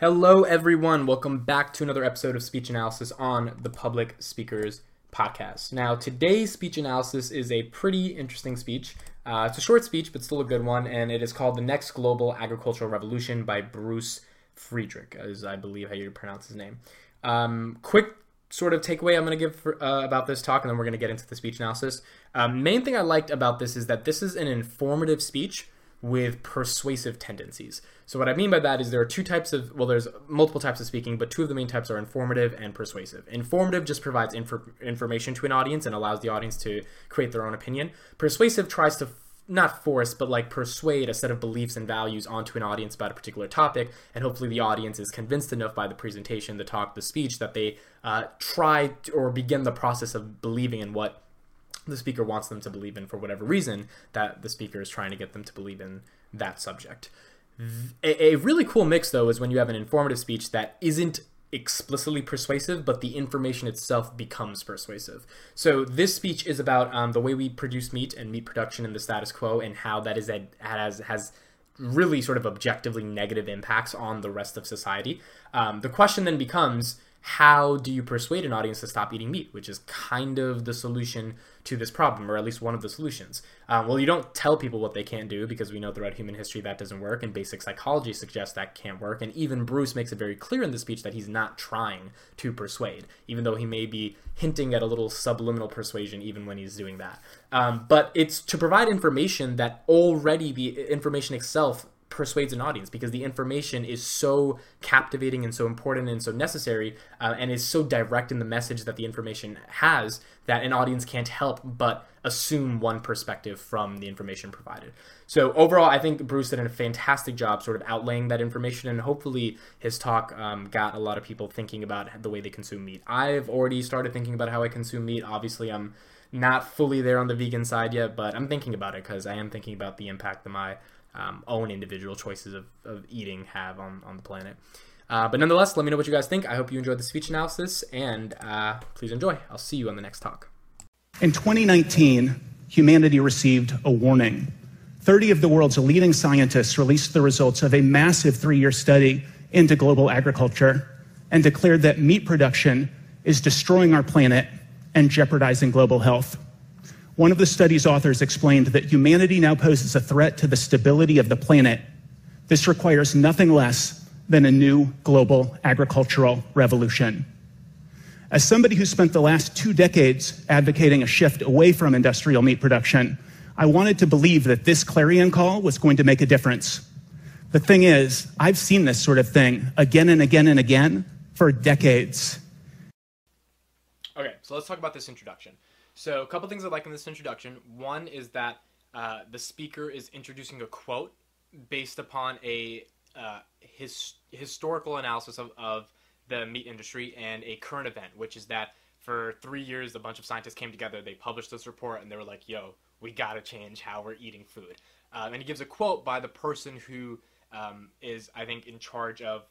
Hello, everyone. Welcome back to another episode of Speech Analysis on the Public Speakers Podcast. Now, today's speech analysis is a pretty interesting speech. Uh, it's a short speech, but still a good one, and it is called The Next Global Agricultural Revolution by Bruce Friedrich, as I believe how you pronounce his name. Um, quick sort of takeaway I'm going to give for, uh, about this talk, and then we're going to get into the speech analysis. Um, main thing I liked about this is that this is an informative speech with persuasive tendencies. So what I mean by that is there are two types of well there's multiple types of speaking, but two of the main types are informative and persuasive. Informative just provides inf- information to an audience and allows the audience to create their own opinion. Persuasive tries to not force, but like persuade a set of beliefs and values onto an audience about a particular topic, and hopefully the audience is convinced enough by the presentation, the talk, the speech that they uh, try to, or begin the process of believing in what the speaker wants them to believe in for whatever reason that the speaker is trying to get them to believe in that subject. A, a really cool mix, though, is when you have an informative speech that isn't explicitly persuasive, but the information itself becomes persuasive. So this speech is about um, the way we produce meat and meat production in the status quo, and how that is a, has has really sort of objectively negative impacts on the rest of society. Um, the question then becomes how do you persuade an audience to stop eating meat, which is kind of the solution to this problem, or at least one of the solutions. Um, well, you don't tell people what they can't do because we know throughout human history that doesn't work, and basic psychology suggests that can't work. And even Bruce makes it very clear in the speech that he's not trying to persuade, even though he may be hinting at a little subliminal persuasion even when he's doing that. Um, but it's to provide information that already the information itself persuades an audience because the information is so captivating and so important and so necessary uh, and is so direct in the message that the information has that an audience can't help but assume one perspective from the information provided. So overall, I think Bruce did a fantastic job sort of outlaying that information, and hopefully his talk um, got a lot of people thinking about the way they consume meat. I've already started thinking about how I consume meat. Obviously, I'm not fully there on the vegan side yet, but I'm thinking about it because I am thinking about the impact that my um, own individual choices of, of eating have on, on the planet. Uh, but nonetheless, let me know what you guys think. I hope you enjoyed the speech analysis, and uh, please enjoy. I'll see you on the next talk. In 2019, humanity received a warning. 30 of the world's leading scientists released the results of a massive three year study into global agriculture and declared that meat production is destroying our planet and jeopardizing global health. One of the study's authors explained that humanity now poses a threat to the stability of the planet. This requires nothing less than a new global agricultural revolution. As somebody who spent the last two decades advocating a shift away from industrial meat production, I wanted to believe that this clarion call was going to make a difference. The thing is, I've seen this sort of thing again and again and again for decades. Okay, so let's talk about this introduction. So, a couple things I like in this introduction. One is that uh, the speaker is introducing a quote based upon a uh, his, historical analysis of, of the meat industry and a current event, which is that for three years, a bunch of scientists came together, they published this report, and they were like, yo, we gotta change how we're eating food. Um, and he gives a quote by the person who um, is, I think, in charge of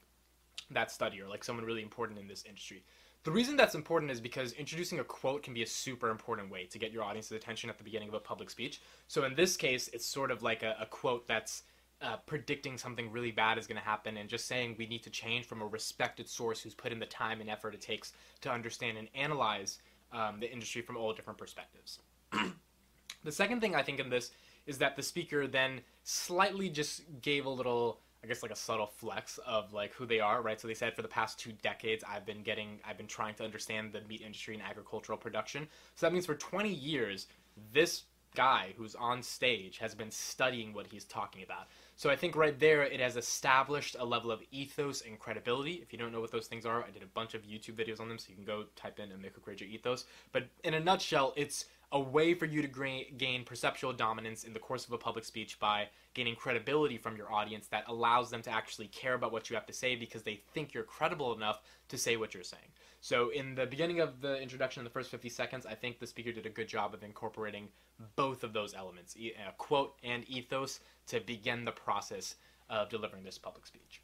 that study, or like someone really important in this industry. The reason that's important is because introducing a quote can be a super important way to get your audience's attention at the beginning of a public speech. So in this case, it's sort of like a, a quote that's uh, predicting something really bad is going to happen and just saying we need to change from a respected source who's put in the time and effort it takes to understand and analyze um, the industry from all different perspectives. the second thing I think in this is that the speaker then slightly just gave a little I guess like a subtle flex of like who they are, right? So they said for the past two decades, I've been getting, I've been trying to understand the meat industry and agricultural production. So that means for 20 years, this guy who's on stage has been studying what he's talking about. So I think right there it has established a level of ethos and credibility. If you don't know what those things are, I did a bunch of YouTube videos on them, so you can go type in Emeka Kwejo ethos. But in a nutshell, it's a way for you to gain perceptual dominance in the course of a public speech by gaining credibility from your audience that allows them to actually care about what you have to say because they think you're credible enough to say what you're saying. So, in the beginning of the introduction, in the first 50 seconds, I think the speaker did a good job of incorporating both of those elements, a uh, quote and ethos, to begin the process of delivering this public speech.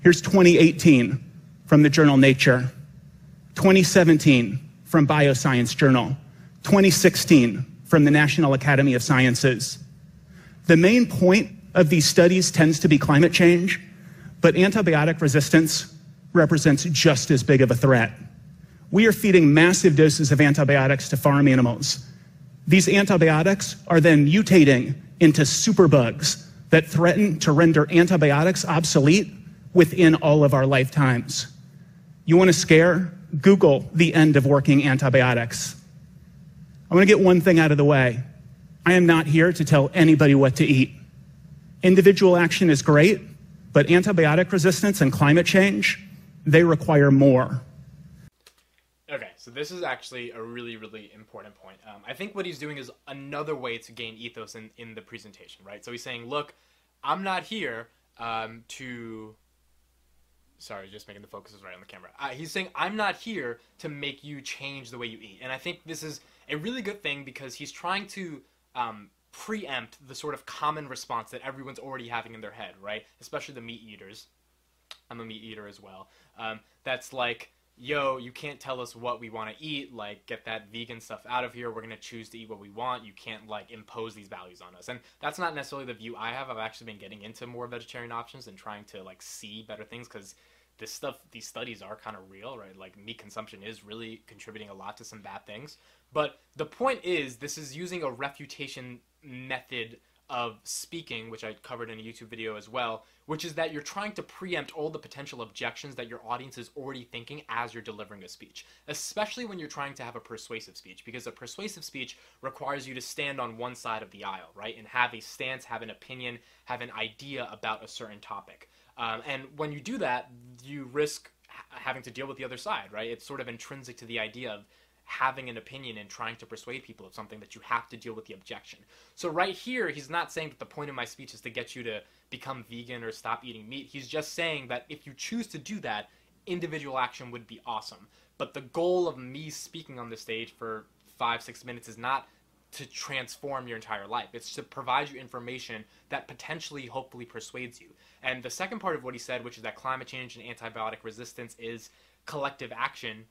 Here's 2018 from the journal Nature, 2017 from Bioscience Journal. 2016 from the National Academy of Sciences. The main point of these studies tends to be climate change, but antibiotic resistance represents just as big of a threat. We are feeding massive doses of antibiotics to farm animals. These antibiotics are then mutating into superbugs that threaten to render antibiotics obsolete within all of our lifetimes. You want to scare? Google the end of working antibiotics. I want to get one thing out of the way. I am not here to tell anybody what to eat. Individual action is great, but antibiotic resistance and climate change, they require more. Okay, so this is actually a really, really important point. Um, I think what he's doing is another way to gain ethos in, in the presentation, right? So he's saying, look, I'm not here um, to. Sorry, just making the focuses right on the camera. Uh, he's saying, I'm not here to make you change the way you eat. And I think this is a really good thing because he's trying to um, preempt the sort of common response that everyone's already having in their head, right? Especially the meat eaters. I'm a meat eater as well. Um, that's like, yo, you can't tell us what we want to eat. Like, get that vegan stuff out of here. We're going to choose to eat what we want. You can't, like, impose these values on us. And that's not necessarily the view I have. I've actually been getting into more vegetarian options and trying to, like, see better things because this stuff, these studies are kind of real, right? Like, meat consumption is really contributing a lot to some bad things. But the point is, this is using a refutation method of speaking, which I covered in a YouTube video as well, which is that you're trying to preempt all the potential objections that your audience is already thinking as you're delivering a speech, especially when you're trying to have a persuasive speech, because a persuasive speech requires you to stand on one side of the aisle, right, and have a stance, have an opinion, have an idea about a certain topic. Um, and when you do that, you risk having to deal with the other side, right? It's sort of intrinsic to the idea of having an opinion and trying to persuade people of something that you have to deal with the objection. So right here, he's not saying that the point of my speech is to get you to become vegan or stop eating meat. He's just saying that if you choose to do that, individual action would be awesome. But the goal of me speaking on the stage for five, six minutes is not to transform your entire life. It's to provide you information that potentially, hopefully, persuades you. And the second part of what he said, which is that climate change and antibiotic resistance is collective action,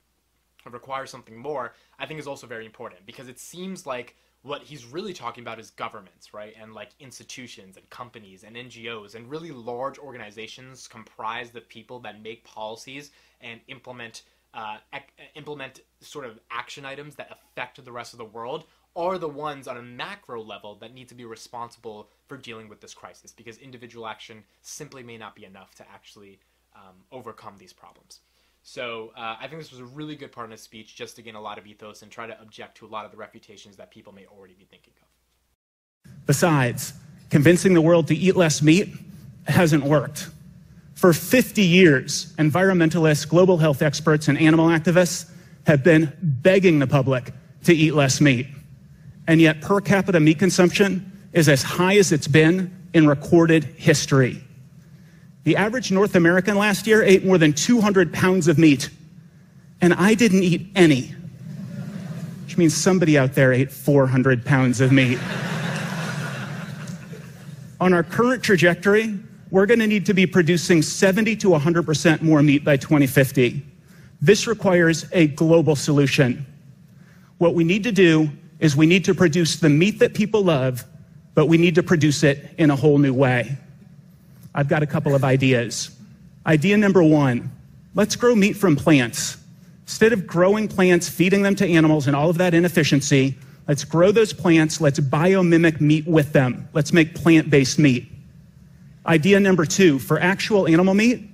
require something more, I think is also very important because it seems like what he's really talking about is governments, right? And like institutions and companies and NGOs and really large organizations comprised of people that make policies and implement uh, ec- implement sort of action items that affect the rest of the world are the ones on a macro level that need to be responsible for dealing with this crisis because individual action simply may not be enough to actually um, overcome these problems. So uh, I think this was a really good part of his speech, just to gain a lot of ethos and try to object to a lot of the reputations that people may already be thinking of. Besides, convincing the world to eat less meat hasn't worked. For 50 years, environmentalists, global health experts, and animal activists have been begging the public to eat less meat. And yet, per capita meat consumption is as high as it's been in recorded history. The average North American last year ate more than 200 pounds of meat, and I didn't eat any, which means somebody out there ate 400 pounds of meat. On our current trajectory, we're going to need to be producing 70 to 100% more meat by 2050. This requires a global solution. What we need to do is we need to produce the meat that people love, but we need to produce it in a whole new way. I've got a couple of ideas. Idea number one let's grow meat from plants. Instead of growing plants, feeding them to animals, and all of that inefficiency, let's grow those plants, let's biomimic meat with them. Let's make plant based meat. Idea number two for actual animal meat,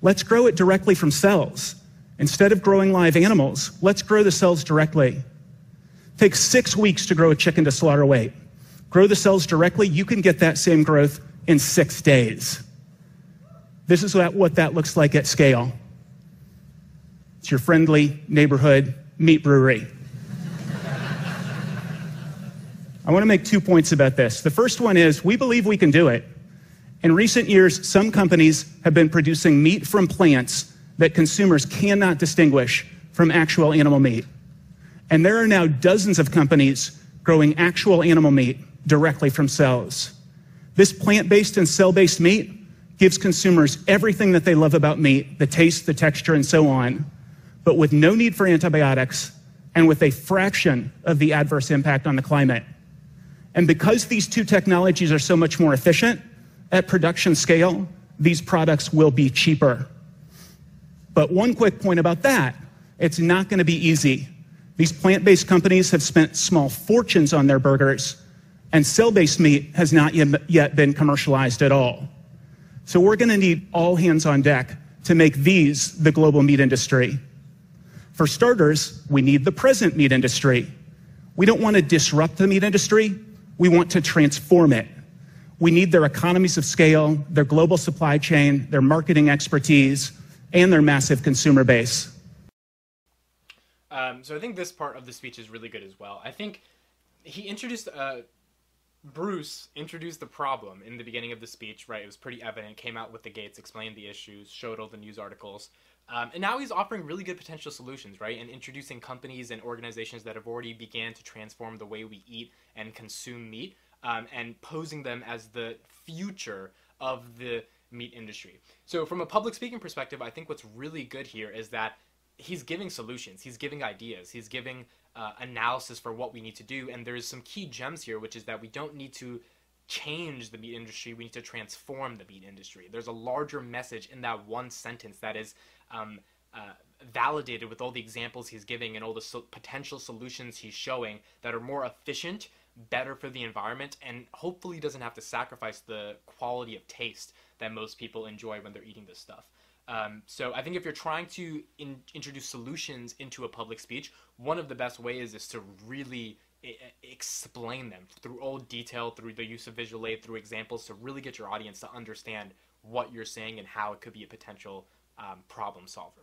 let's grow it directly from cells. Instead of growing live animals, let's grow the cells directly. It takes six weeks to grow a chicken to slaughter weight. Grow the cells directly, you can get that same growth in six days. This is what that looks like at scale. It's your friendly neighborhood meat brewery. I want to make two points about this. The first one is we believe we can do it. In recent years, some companies have been producing meat from plants that consumers cannot distinguish from actual animal meat. And there are now dozens of companies growing actual animal meat directly from cells. This plant based and cell based meat gives consumers everything that they love about meat the taste, the texture, and so on, but with no need for antibiotics and with a fraction of the adverse impact on the climate. And because these two technologies are so much more efficient at production scale, these products will be cheaper. But one quick point about that it's not going to be easy. These plant based companies have spent small fortunes on their burgers, and cell based meat has not yet been commercialized at all. So we're going to need all hands on deck to make these the global meat industry. For starters, we need the present meat industry. We don't want to disrupt the meat industry, we want to transform it. We need their economies of scale, their global supply chain, their marketing expertise, and their massive consumer base. Um, so I think this part of the speech is really good as well. I think he introduced uh, Bruce introduced the problem in the beginning of the speech. Right, it was pretty evident. Came out with the gates, explained the issues, showed all the news articles, um, and now he's offering really good potential solutions. Right, and introducing companies and organizations that have already began to transform the way we eat and consume meat, um, and posing them as the future of the meat industry. So, from a public speaking perspective, I think what's really good here is that he's giving solutions, he's giving ideas, he's giving uh, analysis for what we need to do. And there's some key gems here, which is that we don't need to change the meat industry, we need to transform the meat industry. There's a larger message in that one sentence that is. Um, uh, validated with all the examples he's giving and all the so- potential solutions he's showing that are more efficient, better for the environment, and hopefully doesn't have to sacrifice the quality of taste that most people enjoy when they're eating this stuff. Um, so I think if you're trying to in, introduce solutions into a public speech, one of the best ways is to really I- explain them through all detail, through the use of visual aid, through examples, to really get your audience to understand what you're saying and how it could be a potential um, problem solver.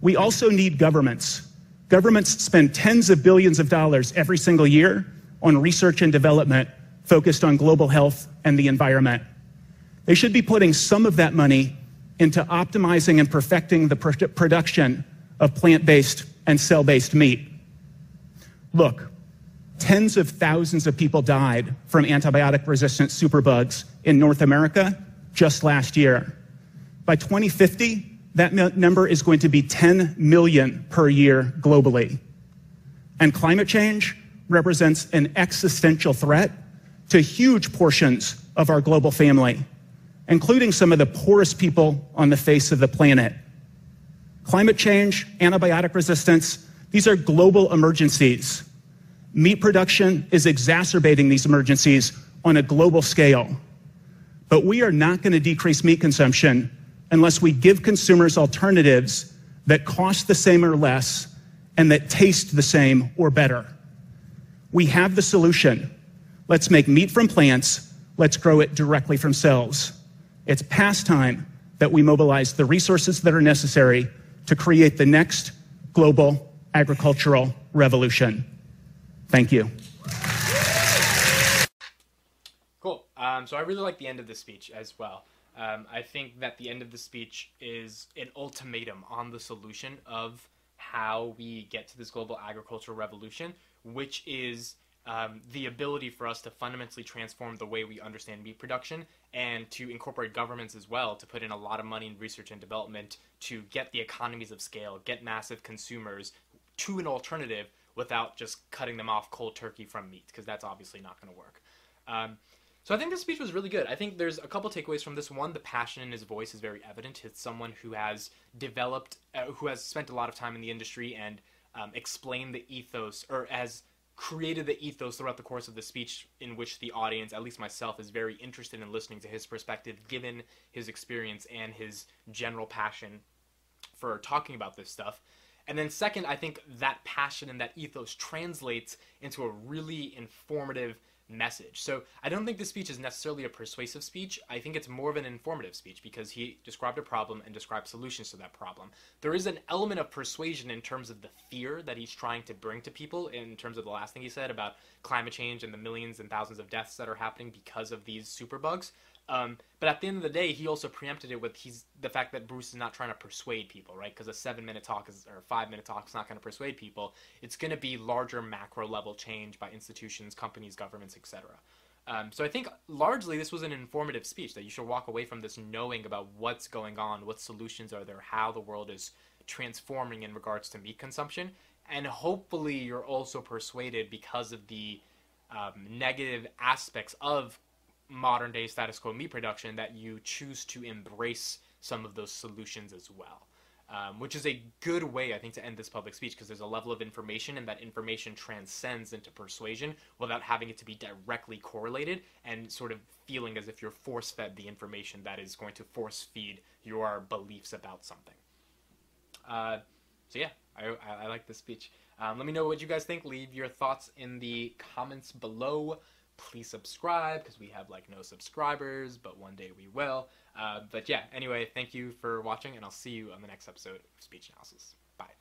We also need governments. Governments spend tens of billions of dollars every single year on research and development focused on global health and the environment. They should be putting some of that money into optimizing and perfecting the production of plant based and cell based meat. Look, tens of thousands of people died from antibiotic resistant superbugs in North America just last year. By 2050, that number is going to be 10 million per year globally. And climate change represents an existential threat to huge portions of our global family including some of the poorest people on the face of the planet. Climate change, antibiotic resistance, these are global emergencies. Meat production is exacerbating these emergencies on a global scale. But we are not going to decrease meat consumption unless we give consumers alternatives that cost the same or less and that taste the same or better. We have the solution. Let's make meat from plants. Let's grow it directly from cells. It's past time that we mobilize the resources that are necessary to create the next global agricultural revolution. Thank you. Cool. Um, so I really like the end of the speech as well. Um, I think that the end of the speech is an ultimatum on the solution of how we get to this global agricultural revolution, which is um, the ability for us to fundamentally transform the way we understand meat production and to incorporate governments as well to put in a lot of money in research and development to get the economies of scale, get massive consumers to an alternative without just cutting them off cold turkey from meat, because that's obviously not going to work. Um, so I think this speech was really good. I think there's a couple takeaways from this. One, the passion in his voice is very evident. It's someone who has developed, uh, who has spent a lot of time in the industry and um, explained the ethos, or has created the ethos throughout the course of the speech in which the audience, at least myself, is very interested in listening to his perspective given his experience and his general passion for talking about this stuff. And then, second, I think that passion and that ethos translates into a really informative message. So I don't think this speech is necessarily a persuasive speech. I think it's more of an informative speech because he described a problem and described solutions to that problem. There is an element of persuasion in terms of the fear that he's trying to bring to people in terms of the last thing he said about climate change and the millions and thousands of deaths that are happening because of these superbugs. Um, but at the end of the day, he also preempted it with he's the fact that Bruce is not trying to persuade people, right? Because a seven-minute talk is or a five-minute talk is not going to persuade people. It's going to be larger macro level change by institutions, companies, governments, etc. Um, so I think largely this was an informative speech that you should walk away from this knowing about what's going on, what solutions are there, how the world is transforming in regards to meat consumption, and hopefully you're also persuaded because of the um, negative aspects of modern day status quo meat production that you choose to embrace some of those solutions as well. Um, which is a good way, I think, to end this public speech because there's a level of information and that information transcends into persuasion without having it to be directly correlated and sort of feeling as if you're force fed the information that is going to force feed your beliefs about something. Uh, so, yeah, I, I, I like this speech. Um, let me know what you guys think. Leave your thoughts in the comments below please subscribe because we have like no subscribers, but one day we will. Uh, but yeah, anyway, thank you for watching, and I'll see you on the next episode of Speech Analysis.